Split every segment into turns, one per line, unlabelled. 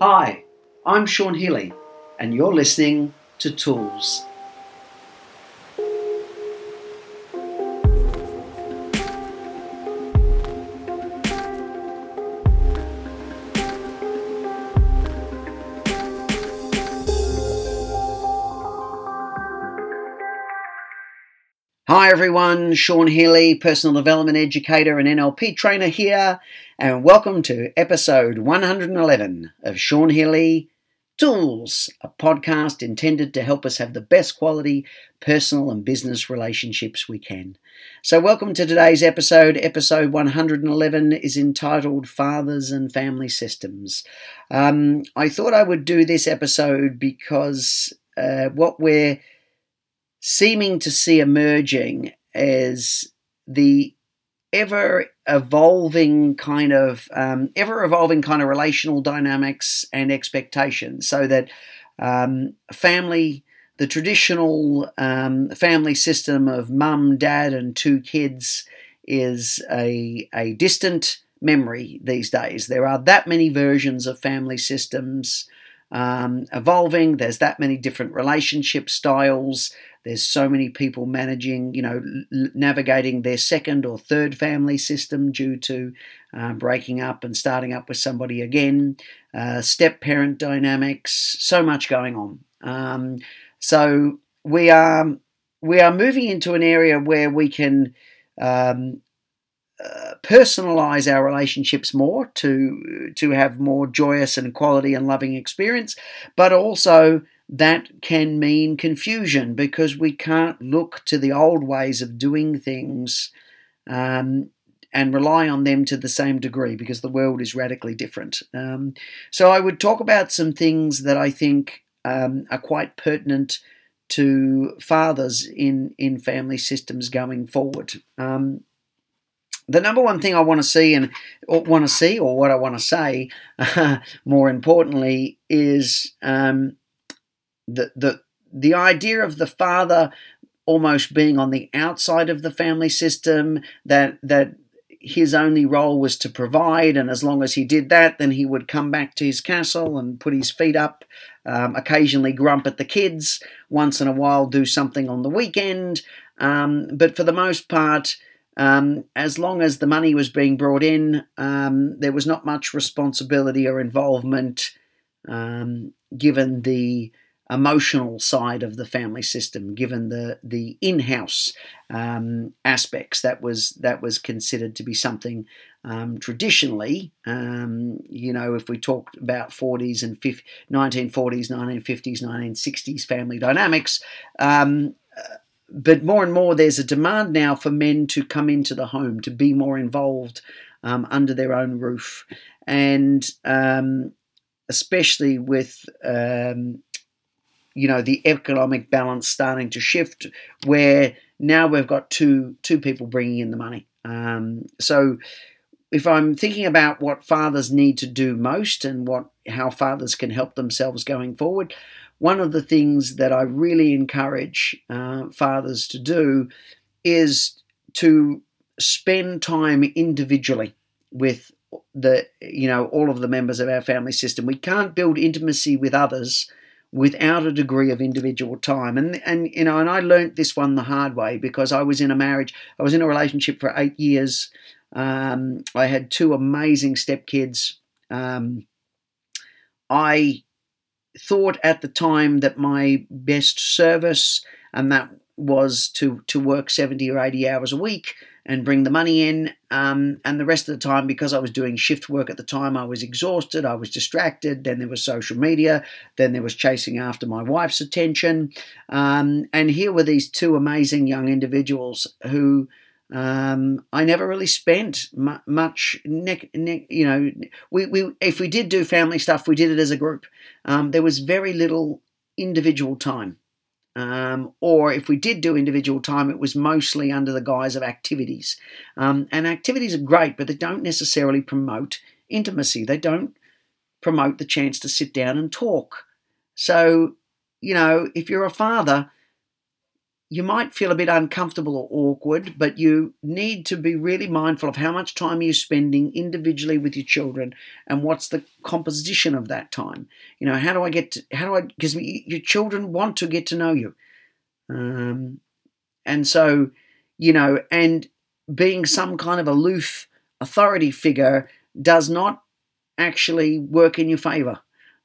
Hi, I'm Sean Healy, and you're listening to Tools. Hi everyone, Sean Healy, personal development educator and NLP trainer here, and welcome to episode 111 of Sean Healy Tools, a podcast intended to help us have the best quality personal and business relationships we can. So, welcome to today's episode. Episode 111 is entitled Fathers and Family Systems. Um, I thought I would do this episode because uh, what we're seeming to see emerging as the ever evolving kind of um, ever evolving kind of relational dynamics and expectations. So that um, family the traditional um, family system of mum dad and two kids is a, a distant memory these days. There are that many versions of family systems um, evolving. There's that many different relationship styles there's so many people managing, you know, navigating their second or third family system due to uh, breaking up and starting up with somebody again, uh, step parent dynamics, so much going on. Um, so we are we are moving into an area where we can um, uh, personalize our relationships more to to have more joyous and quality and loving experience, but also that can mean confusion because we can't look to the old ways of doing things um, and rely on them to the same degree because the world is radically different. Um, so I would talk about some things that I think um, are quite pertinent to fathers in in family systems going forward. Um, the number one thing I want to see and want to see, or what I want to say, uh, more importantly, is um, the the the idea of the father almost being on the outside of the family system that that his only role was to provide and as long as he did that then he would come back to his castle and put his feet up um, occasionally grump at the kids once in a while do something on the weekend. Um, but for the most part um, as long as the money was being brought in um, there was not much responsibility or involvement um, given the emotional side of the family system, given the the in-house um, aspects that was that was considered to be something um, traditionally. Um, you know, if we talked about 40s and 50, 1940s, 1950s, 1960s family dynamics. Um, but more and more, there's a demand now for men to come into the home, to be more involved um, under their own roof, and um, especially with um, you know the economic balance starting to shift where now we've got two two people bringing in the money. Um, so if i'm thinking about what fathers need to do most and what how fathers can help themselves going forward one of the things that i really encourage uh, fathers to do is to spend time individually with the you know all of the members of our family system. We can't build intimacy with others without a degree of individual time. And and you know, and I learnt this one the hard way because I was in a marriage, I was in a relationship for eight years. Um, I had two amazing stepkids. Um, I thought at the time that my best service and that was to to work 70 or 80 hours a week and bring the money in. Um, and the rest of the time, because I was doing shift work at the time, I was exhausted, I was distracted. Then there was social media, then there was chasing after my wife's attention. Um, and here were these two amazing young individuals who. Um, I never really spent much, ne- ne- you know, we, we, if we did do family stuff, we did it as a group. Um, there was very little individual time. Um, or if we did do individual time, it was mostly under the guise of activities. Um, and activities are great, but they don't necessarily promote intimacy. They don't promote the chance to sit down and talk. So, you know, if you're a father, you might feel a bit uncomfortable or awkward, but you need to be really mindful of how much time you're spending individually with your children and what's the composition of that time. You know, how do I get to, how do I, because your children want to get to know you. Um, and so, you know, and being some kind of aloof authority figure does not actually work in your favor.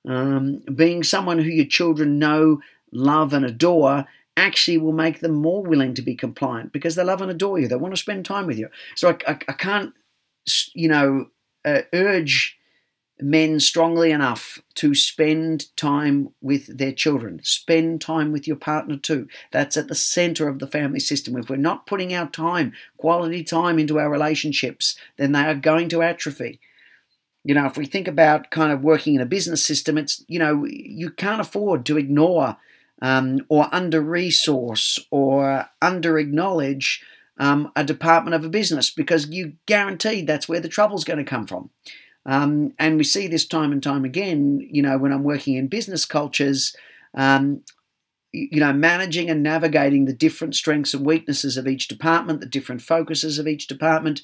Um, being someone who your children know, love, and adore actually will make them more willing to be compliant because they love and adore you. They want to spend time with you. So I, I, I can't, you know, uh, urge men strongly enough to spend time with their children. Spend time with your partner too. That's at the center of the family system. If we're not putting our time, quality time into our relationships, then they are going to atrophy. You know, if we think about kind of working in a business system, it's, you know, you can't afford to ignore um, or under resource or under acknowledge um, a department of a business because you guaranteed that's where the trouble's going to come from. Um, and we see this time and time again, you know, when I'm working in business cultures, um, you know, managing and navigating the different strengths and weaknesses of each department, the different focuses of each department.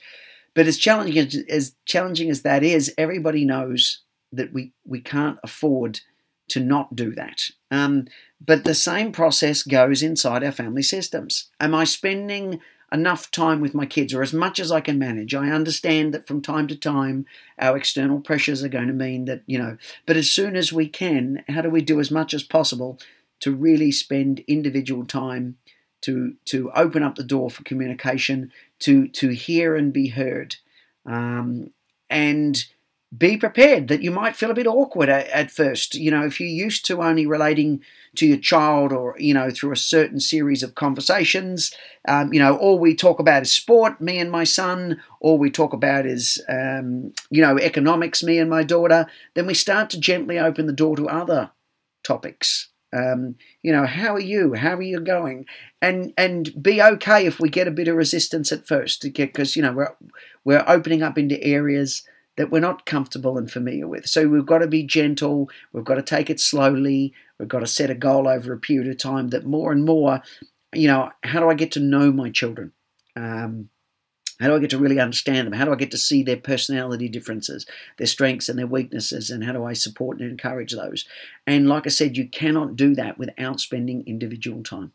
But as challenging as, as challenging as that is, everybody knows that we, we can't afford to not do that. Um, but the same process goes inside our family systems. Am I spending enough time with my kids or as much as I can manage? I understand that from time to time our external pressures are going to mean that, you know, but as soon as we can, how do we do as much as possible to really spend individual time to to open up the door for communication, to to hear and be heard? Um, and be prepared that you might feel a bit awkward at, at, first. You know, if you're used to only relating to your child or, you know, through a certain series of conversations, um, you know, all we talk about is sport, me and my son, all we talk about is, um, you know, economics, me and my daughter, then we start to gently open the door to other topics. Um, you know, how are you? How are you going? And and be okay if we get a bit of resistance at first, because you know we're we're opening up into areas that we're not comfortable and familiar with. So we've got to be gentle, we've got to take it slowly, we've got to set a goal over a period of time that more and more, you know, how do I get to know my children? Um, how do I get to really understand them? How do I get to see their personality differences, their strengths and their weaknesses, and how do I support and encourage those? And like I said, you cannot do that without spending individual time.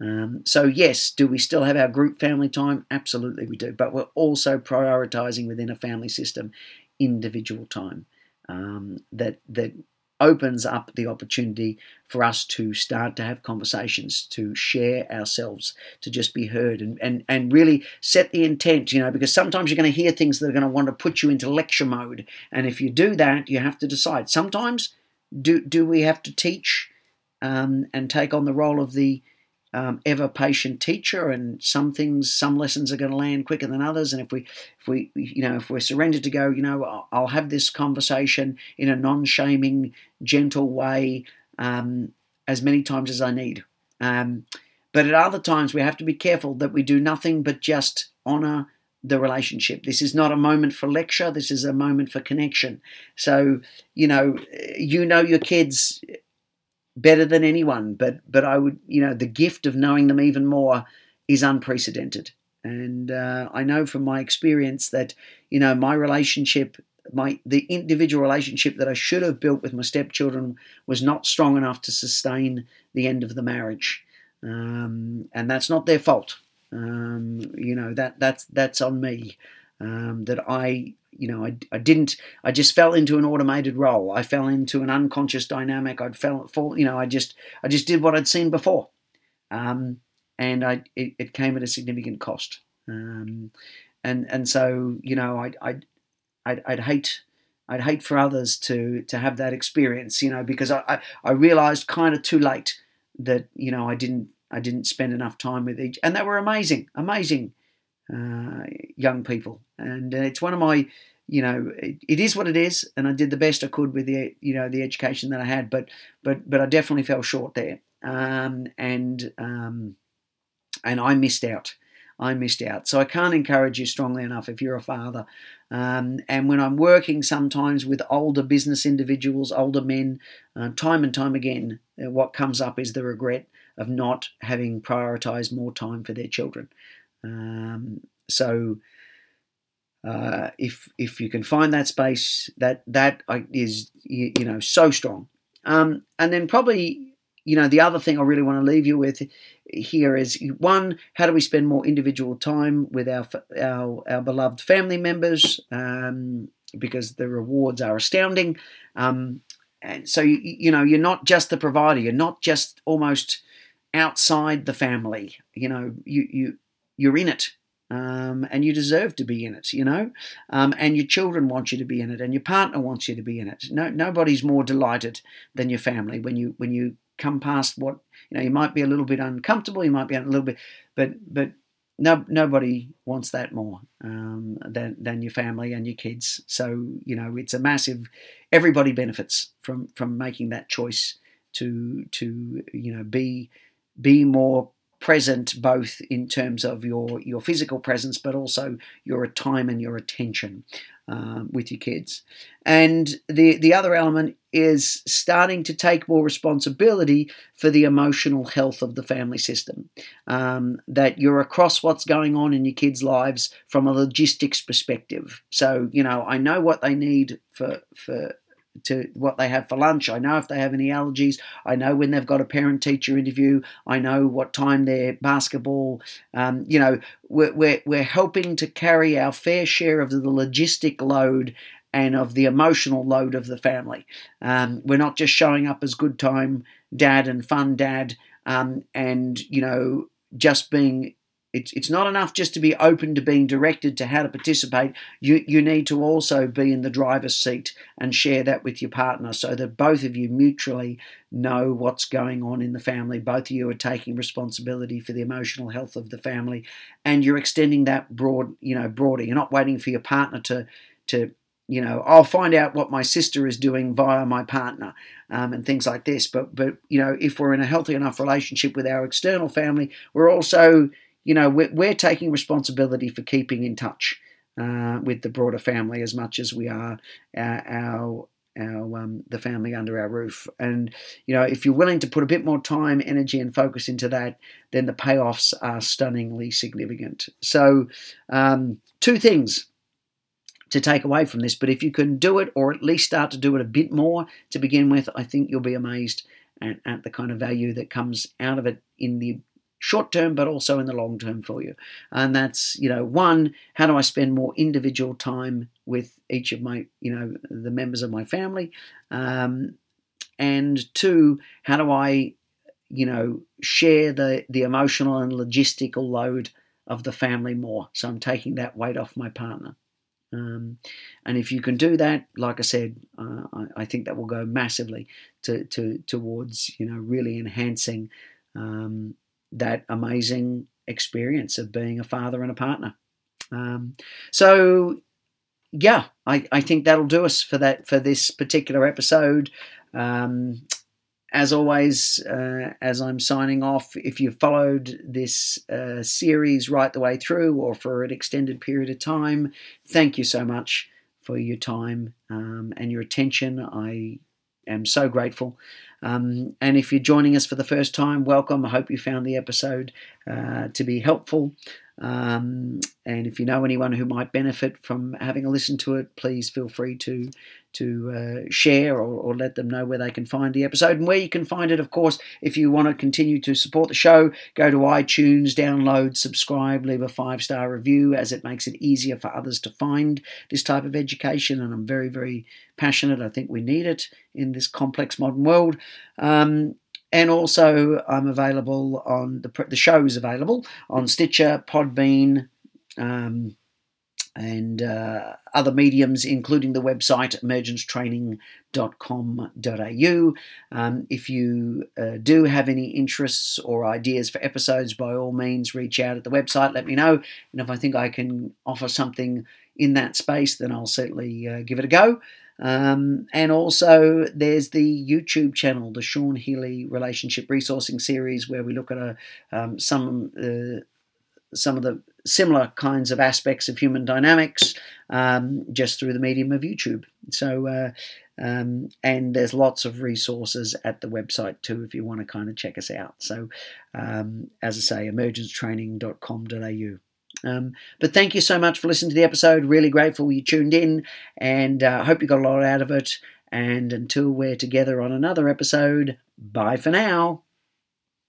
Um, so, yes, do we still have our group family time? Absolutely, we do. But we're also prioritizing within a family system individual time um, that that opens up the opportunity for us to start to have conversations, to share ourselves, to just be heard, and and and really set the intent. You know, because sometimes you're going to hear things that are going to want to put you into lecture mode, and if you do that, you have to decide. Sometimes, do do we have to teach um, and take on the role of the um, ever patient teacher, and some things, some lessons are going to land quicker than others. And if we, if we, you know, if we're surrendered to go, you know, I'll have this conversation in a non-shaming, gentle way um, as many times as I need. Um, but at other times, we have to be careful that we do nothing but just honour the relationship. This is not a moment for lecture. This is a moment for connection. So, you know, you know your kids better than anyone, but but I would you know the gift of knowing them even more is unprecedented. And uh, I know from my experience that you know my relationship, my the individual relationship that I should have built with my stepchildren was not strong enough to sustain the end of the marriage, um, and that's not their fault. Um, you know that that's that's on me. Um, that I you know, I, I didn't, I just fell into an automated role. I fell into an unconscious dynamic. I'd fell, fall, you know, I just, I just did what I'd seen before. Um, and I, it, it, came at a significant cost. Um, and, and so, you know, I, I, I'd, I'd hate, I'd hate for others to, to have that experience, you know, because I, I, I realized kind of too late that, you know, I didn't, I didn't spend enough time with each, and they were amazing, amazing uh, young people. And uh, it's one of my, you know, it, it is what it is, and I did the best I could with the, you know, the education that I had. But, but, but I definitely fell short there, um, and um, and I missed out. I missed out. So I can't encourage you strongly enough if you're a father. Um, and when I'm working sometimes with older business individuals, older men, uh, time and time again, uh, what comes up is the regret of not having prioritized more time for their children. Um, so uh, if if you can find that space, that that is you, you know so strong. Um, and then probably you know the other thing I really want to leave you with here is one: how do we spend more individual time with our our, our beloved family members? Um, because the rewards are astounding. Um, and so you, you know you're not just the provider. You're not just almost outside the family. You know you you you're in it um, and you deserve to be in it, you know. Um, and your children want you to be in it, and your partner wants you to be in it. No, nobody's more delighted than your family when you when you come past what you know. You might be a little bit uncomfortable, you might be a little bit, but but no, nobody wants that more um, than than your family and your kids. So you know, it's a massive. Everybody benefits from from making that choice to to you know be be more present both in terms of your your physical presence but also your time and your attention um, with your kids. And the the other element is starting to take more responsibility for the emotional health of the family system um, that you're across what's going on in your kids lives from a logistics perspective. So you know i know what they need for for to what they have for lunch. I know if they have any allergies. I know when they've got a parent teacher interview. I know what time their basketball. Um, you know, we're, we're, we're helping to carry our fair share of the logistic load and of the emotional load of the family. Um, we're not just showing up as good time dad and fun dad um, and, you know, just being it's, it's not enough just to be open to being directed to how to participate. You, you need to also be in the driver's seat and share that with your partner so that both of you mutually know what's going on in the family. Both of you are taking responsibility for the emotional health of the family and you're extending that broad, you know, broader. You're not waiting for your partner to, to you know, I'll find out what my sister is doing via my partner um, and things like this. But, but, you know, if we're in a healthy enough relationship with our external family, we're also you know, we're, we're taking responsibility for keeping in touch uh, with the broader family as much as we are our, our our um, the family under our roof. And you know, if you're willing to put a bit more time, energy, and focus into that, then the payoffs are stunningly significant. So, um, two things to take away from this. But if you can do it, or at least start to do it a bit more to begin with, I think you'll be amazed at, at the kind of value that comes out of it in the short term, but also in the long term for you. And that's, you know, one, how do I spend more individual time with each of my, you know, the members of my family? Um, and two, how do I, you know, share the, the emotional and logistical load of the family more? So I'm taking that weight off my partner. Um, and if you can do that, like I said, uh, I, I, think that will go massively to, to towards you know really enhancing um, that amazing experience of being a father and a partner. Um, so, yeah, I, I think that'll do us for that for this particular episode. Um, as always, uh, as I'm signing off, if you've followed this uh, series right the way through or for an extended period of time, thank you so much for your time um, and your attention. I am so grateful. Um, and if you're joining us for the first time, welcome. I hope you found the episode uh, to be helpful. Um, and if you know anyone who might benefit from having a listen to it, please feel free to to uh, share or, or, let them know where they can find the episode and where you can find it. Of course, if you want to continue to support the show, go to iTunes, download, subscribe, leave a five star review, as it makes it easier for others to find this type of education. And I'm very, very passionate. I think we need it in this complex modern world. Um, and also, I'm available on the the show is available on Stitcher, Podbean, um, and uh, other mediums, including the website emergencetraining.com.au. Um, if you uh, do have any interests or ideas for episodes, by all means, reach out at the website. Let me know, and if I think I can offer something in that space, then I'll certainly uh, give it a go. Um, and also, there's the YouTube channel, the Sean Healy Relationship Resourcing Series, where we look at a, um, some uh, some of the similar kinds of aspects of human dynamics um, just through the medium of YouTube. So, uh, Um, and there's lots of resources at the website too if you want to kind of check us out. So, um, as I say, emergencetraining.com.au. Um, but thank you so much for listening to the episode. Really grateful you tuned in, and uh, hope you got a lot out of it. And until we're together on another episode, bye for now.